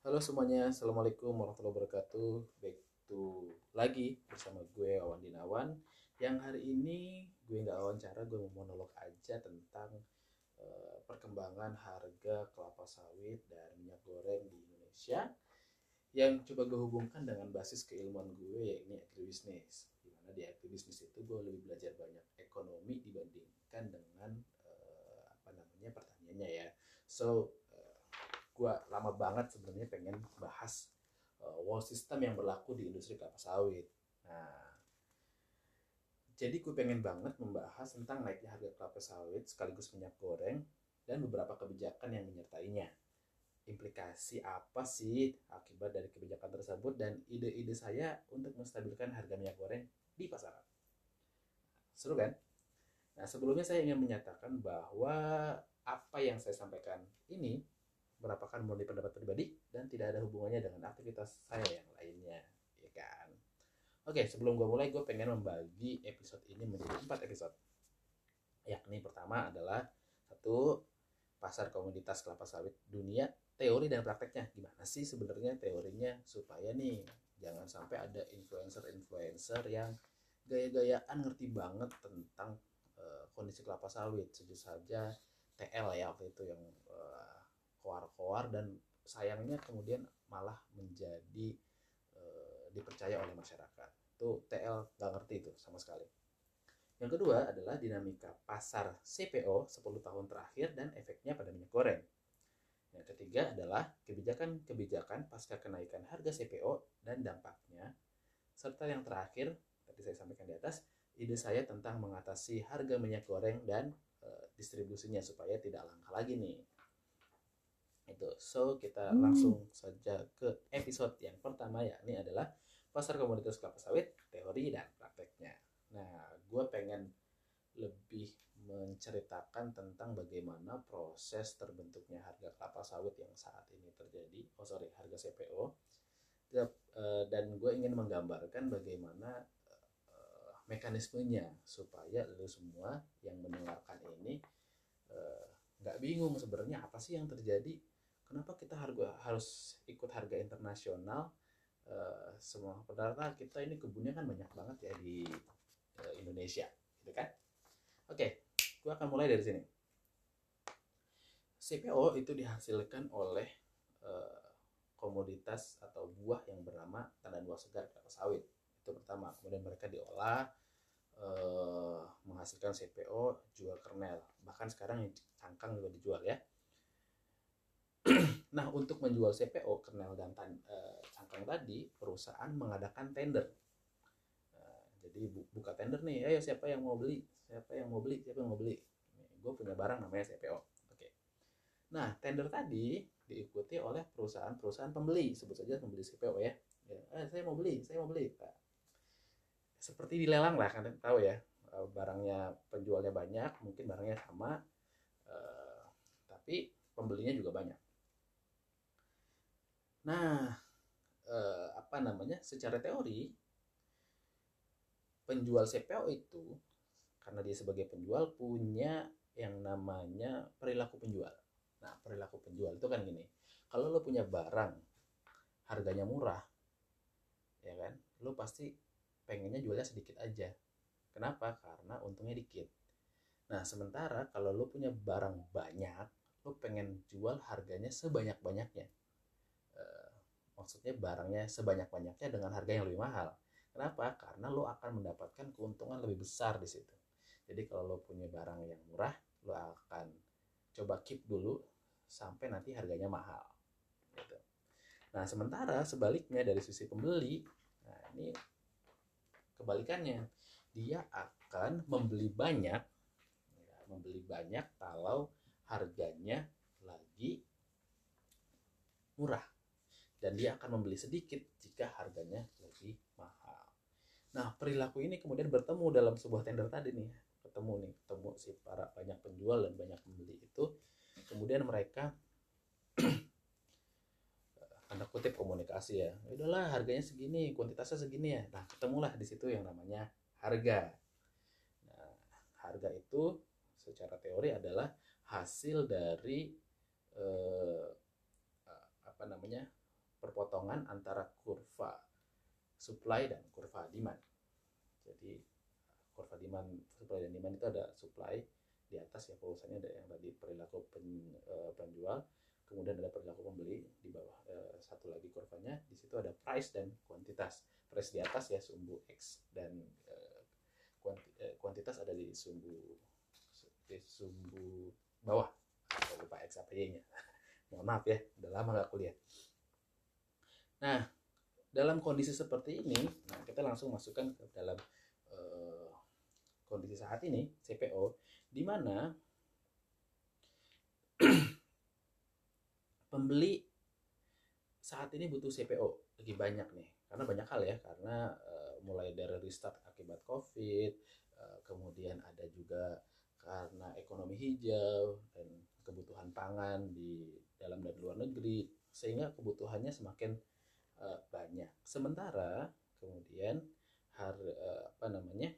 Halo semuanya, Assalamualaikum warahmatullahi wabarakatuh. Back to lagi bersama gue Wawan Dinawan. Yang hari ini gue nggak wawancara, gue mau monolog aja tentang uh, perkembangan harga kelapa sawit dan minyak goreng di Indonesia. Yang coba gue hubungkan dengan basis keilmuan gue yakni agribisnis. Di mana di agribisnis itu gue lebih belajar banyak ekonomi dibandingkan dengan uh, apa namanya pertaniannya ya. So gue lama banget sebenarnya pengen bahas uh, wall system yang berlaku di industri kelapa sawit. Nah, jadi gue pengen banget membahas tentang naiknya harga kelapa sawit sekaligus minyak goreng dan beberapa kebijakan yang menyertainya. Implikasi apa sih akibat dari kebijakan tersebut dan ide-ide saya untuk menstabilkan harga minyak goreng di pasaran. Seru kan? Nah, sebelumnya saya ingin menyatakan bahwa apa yang saya sampaikan ini merupakan murni pendapat pribadi dan tidak ada hubungannya dengan aktivitas saya yang lainnya, ya kan? Oke, sebelum gue mulai, gue pengen membagi episode ini menjadi empat episode. Yakni pertama adalah satu pasar komoditas kelapa sawit dunia, teori dan prakteknya. Gimana sih sebenarnya teorinya supaya nih jangan sampai ada influencer-influencer yang gaya-gayaan ngerti banget tentang uh, kondisi kelapa sawit. Sejujur saja TL ya waktu itu yang uh, koar-koar dan sayangnya kemudian malah menjadi e, dipercaya oleh masyarakat. Itu TL nggak ngerti itu sama sekali. Yang kedua adalah dinamika pasar CPO 10 tahun terakhir dan efeknya pada minyak goreng. Yang ketiga adalah kebijakan-kebijakan pasca kenaikan harga CPO dan dampaknya. Serta yang terakhir, tadi saya sampaikan di atas, ide saya tentang mengatasi harga minyak goreng dan e, distribusinya supaya tidak langka lagi nih itu. So kita hmm. langsung saja ke episode yang pertama ya ini adalah pasar komoditas kelapa sawit teori dan prakteknya. Nah gue pengen lebih menceritakan tentang bagaimana proses terbentuknya harga kelapa sawit yang saat ini terjadi. Oh sorry harga CPO eh, dan gue ingin menggambarkan bagaimana uh, mekanismenya supaya lo semua yang mendengarkan ini eh, nggak bingung sebenarnya apa sih yang terjadi kenapa kita harga harus ikut harga internasional? Uh, semua padahal kita ini kebunnya kan banyak banget ya di uh, Indonesia gitu kan? Oke okay, gua akan mulai dari sini. CPO itu dihasilkan oleh uh, komoditas atau buah yang bernama tandan buah segar kelapa sawit. Itu pertama. Kemudian mereka diolah uh, menghasilkan CPO jual kernel. Bahkan sekarang cangkang juga dijual ya nah, untuk menjual CPO, kernel dan tan, e, cangkang tadi, perusahaan mengadakan tender. E, jadi bu, buka tender nih, ayo siapa yang mau beli? Siapa yang mau beli? Siapa yang mau beli? Gue punya barang namanya CPO. Oke. Nah, tender tadi diikuti oleh perusahaan-perusahaan pembeli, sebut saja pembeli CPO ya. ya eh, saya mau beli, saya mau beli. Nah, seperti dilelang lah, kan tahu ya. Eh, barangnya penjualnya banyak, mungkin barangnya sama, uh, tapi pembelinya juga banyak. Nah, eh, apa namanya? Secara teori penjual CPO itu karena dia sebagai penjual punya yang namanya perilaku penjual. Nah, perilaku penjual itu kan gini. Kalau lo punya barang harganya murah, ya kan? Lo pasti pengennya jualnya sedikit aja. Kenapa? Karena untungnya dikit. Nah, sementara kalau lo punya barang banyak, lo pengen jual harganya sebanyak-banyaknya maksudnya barangnya sebanyak-banyaknya dengan harga yang lebih mahal. Kenapa? Karena lo akan mendapatkan keuntungan lebih besar di situ. Jadi kalau lo punya barang yang murah, lo akan coba keep dulu sampai nanti harganya mahal. Gitu. Nah sementara sebaliknya dari sisi pembeli, nah ini kebalikannya, dia akan membeli banyak, ya, membeli banyak kalau harganya lagi murah dan dia akan membeli sedikit jika harganya lebih mahal. Nah, perilaku ini kemudian bertemu dalam sebuah tender tadi nih, ketemu nih, ketemu si para banyak penjual dan banyak pembeli itu, kemudian mereka tanda kutip komunikasi ya, ya udahlah harganya segini, kuantitasnya segini ya. Nah, ketemulah di situ yang namanya harga. Nah, harga itu secara teori adalah hasil dari eh, apa namanya perpotongan antara kurva supply dan kurva demand. Jadi kurva demand supply dan demand itu ada supply di atas ya pulsanya ada yang tadi perilaku pen, uh, penjual kemudian ada perilaku pembeli di bawah uh, satu lagi kurvanya. Di situ ada price dan kuantitas. Price di atas ya sumbu x dan uh, kuanti, kuantitas ada di sumbu di sumbu bawah. Lupa x apa y nya mohon maaf ya udah lama nggak kuliah nah dalam kondisi seperti ini nah kita langsung masukkan ke dalam uh, kondisi saat ini CPO di mana pembeli saat ini butuh CPO lebih banyak nih. Karena banyak hal ya karena uh, mulai dari restart akibat COVID uh, kemudian ada juga karena ekonomi hijau dan kebutuhan pangan di dalam dan luar negeri sehingga kebutuhannya semakin uh, banyak sementara kemudian har uh, apa namanya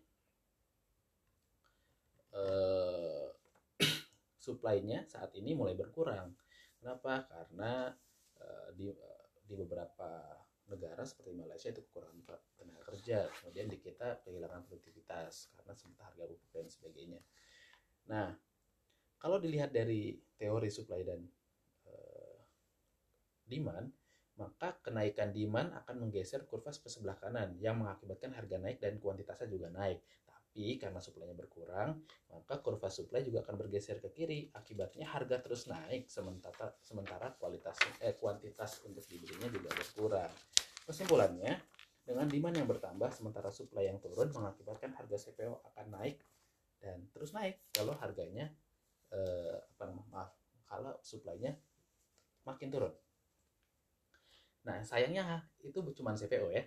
uh, supply-nya saat ini mulai berkurang. Kenapa? Karena di di beberapa negara seperti Malaysia itu kekurangan tenaga kerja, kemudian di kita kehilangan produktivitas karena sementara harga pupuk dan sebagainya. Nah, kalau dilihat dari teori supply dan demand, maka kenaikan demand akan menggeser kurva ke sebelah kanan yang mengakibatkan harga naik dan kuantitasnya juga naik. Tapi karena suplainya berkurang, maka kurva supply juga akan bergeser ke kiri. Akibatnya harga terus naik sementara sementara kualitas eh kuantitas untuk dibelinya juga berkurang. Kesimpulannya, dengan demand yang bertambah sementara supply yang turun mengakibatkan harga CPO akan naik dan terus naik kalau harganya eh, apa maaf kalau suplainya makin turun. Nah, sayangnya itu cuma CPO ya.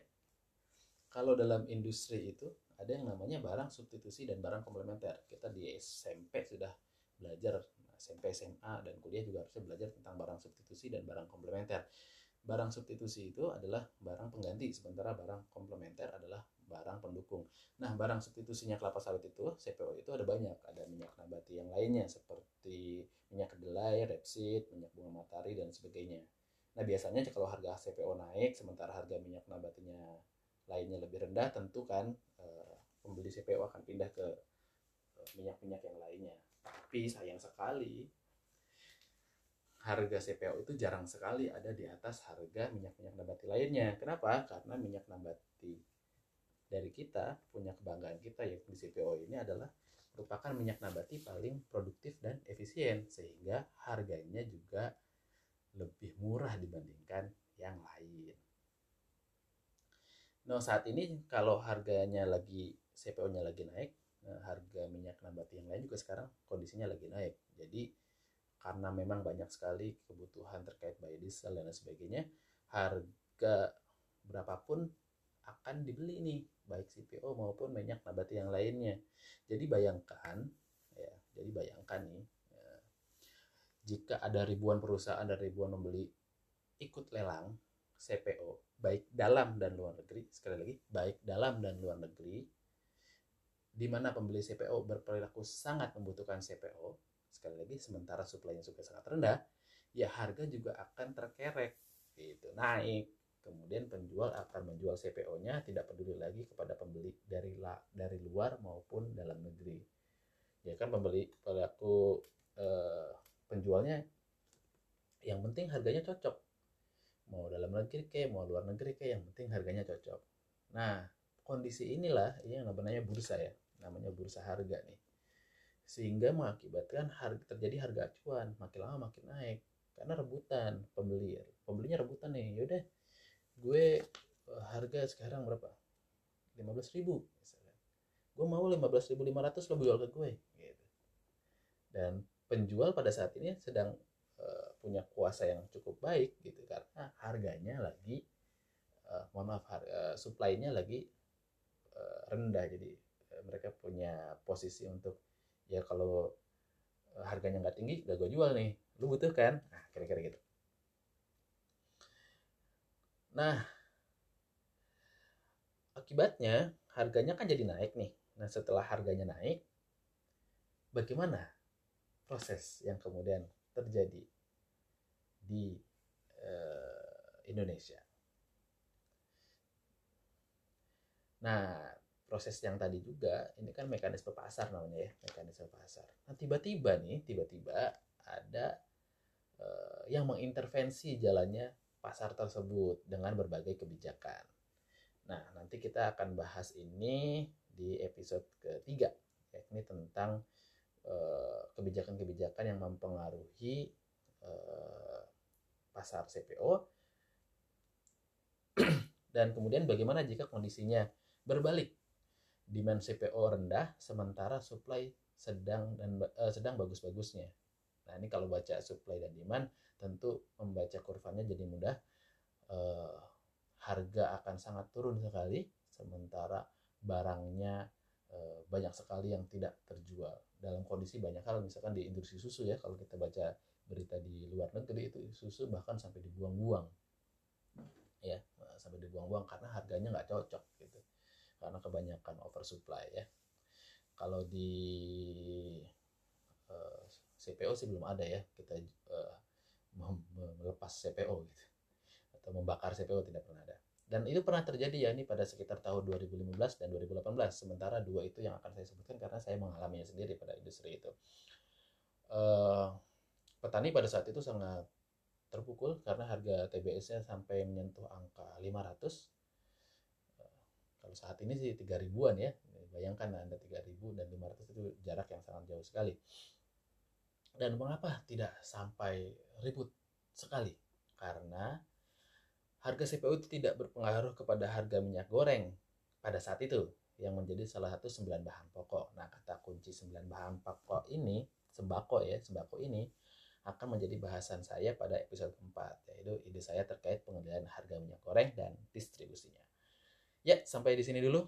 Kalau dalam industri itu ada yang namanya barang substitusi dan barang komplementer. Kita di SMP sudah belajar SMP, SMA dan kuliah juga harusnya belajar tentang barang substitusi dan barang komplementer. Barang substitusi itu adalah barang pengganti, sementara barang komplementer adalah barang pendukung. Nah, barang substitusinya kelapa sawit itu, CPO itu ada banyak. Ada minyak nabati yang lainnya seperti minyak kedelai, rapeseed, minyak bunga matahari dan sebagainya. Nah, biasanya kalau harga CPO naik sementara harga minyak nabatinya lainnya lebih rendah, tentu kan eh, pembeli CPO akan pindah ke eh, minyak-minyak yang lainnya. Tapi sayang sekali harga CPO itu jarang sekali ada di atas harga minyak-minyak nabati lainnya. Kenapa? Karena minyak nabati dari kita punya kebanggaan kita yaitu di CPO ini adalah merupakan minyak nabati paling produktif dan efisien sehingga harganya juga lebih murah dibandingkan yang lain. Nah, saat ini kalau harganya lagi CPO-nya lagi naik, nah harga minyak nabati yang lain juga sekarang kondisinya lagi naik. Jadi karena memang banyak sekali kebutuhan terkait biodiesel dan sebagainya, harga berapapun akan dibeli nih, baik CPO maupun minyak nabati yang lainnya. Jadi bayangkan ya, jadi bayangkan nih, jika ada ribuan perusahaan dan ribuan pembeli ikut lelang CPO baik dalam dan luar negeri sekali lagi baik dalam dan luar negeri di mana pembeli CPO berperilaku sangat membutuhkan CPO sekali lagi sementara suplainya juga sangat rendah ya harga juga akan terkerek itu naik. Kemudian penjual akan menjual CPO-nya tidak peduli lagi kepada pembeli dari la, dari luar maupun dalam negeri. Ya kan pembeli perilaku eh, penjualnya yang penting harganya cocok. Mau dalam negeri kayak mau luar negeri kayak yang penting harganya cocok. Nah kondisi inilah ini yang namanya bursa ya namanya bursa harga nih. Sehingga mengakibatkan harga terjadi harga acuan makin lama makin naik karena rebutan pembeli pembelinya rebutan nih yaudah gue eh, harga sekarang berapa? 15.000 ribu misalnya. Gue mau 15.500 lo jual ke gue gitu. Dan penjual pada saat ini sedang uh, punya kuasa yang cukup baik gitu karena harganya lagi uh, mohon maaf harga, uh, supply-nya lagi uh, rendah. Jadi uh, mereka punya posisi untuk ya kalau uh, harganya nggak tinggi udah gue jual nih. Lu butuh kan? Nah kira-kira gitu. Nah akibatnya harganya kan jadi naik nih. Nah setelah harganya naik bagaimana proses yang kemudian terjadi di uh, Indonesia. Nah, proses yang tadi juga ini kan mekanisme pasar namanya ya, mekanisme pasar. Nah, tiba-tiba nih, tiba-tiba ada uh, yang mengintervensi jalannya pasar tersebut dengan berbagai kebijakan. Nah, nanti kita akan bahas ini di episode ketiga, yakni tentang kebijakan-kebijakan yang mempengaruhi uh, pasar CPO dan kemudian bagaimana jika kondisinya berbalik demand CPO rendah sementara supply sedang dan uh, sedang bagus-bagusnya. Nah, ini kalau baca supply dan demand tentu membaca kurvanya jadi mudah. Uh, harga akan sangat turun sekali sementara barangnya uh, banyak sekali yang tidak terjual. Dalam kondisi banyak hal misalkan di industri susu ya kalau kita baca berita di luar negeri itu susu bahkan sampai dibuang-buang. Ya, sampai dibuang-buang karena harganya nggak cocok gitu. Karena kebanyakan oversupply ya. Kalau di uh, eh, CPO sih belum ada ya kita uh, melepas CPO gitu. Atau membakar CPO tidak pernah ada dan itu pernah terjadi ya ini pada sekitar tahun 2015 dan 2018 sementara dua itu yang akan saya sebutkan karena saya mengalaminya sendiri pada industri itu uh, petani pada saat itu sangat terpukul karena harga TBS-nya sampai menyentuh angka 500 kalau saat ini sih 3 ribuan ya. Bayangkan Anda 3 ribu dan 500 itu jarak yang sangat jauh sekali. Dan mengapa tidak sampai ribut sekali? Karena harga CPU itu tidak berpengaruh kepada harga minyak goreng pada saat itu yang menjadi salah satu sembilan bahan pokok. Nah, kata kunci sembilan bahan pokok ini, sembako ya, sembako ini akan menjadi bahasan saya pada episode 4, yaitu ide saya terkait pengendalian harga minyak goreng dan distribusinya. Ya, sampai di sini dulu.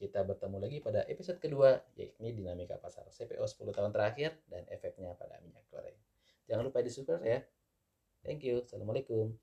Kita bertemu lagi pada episode kedua, yakni dinamika pasar CPO 10 tahun terakhir dan efeknya pada minyak goreng. Jangan lupa di subscribe ya. Thank you. Assalamualaikum.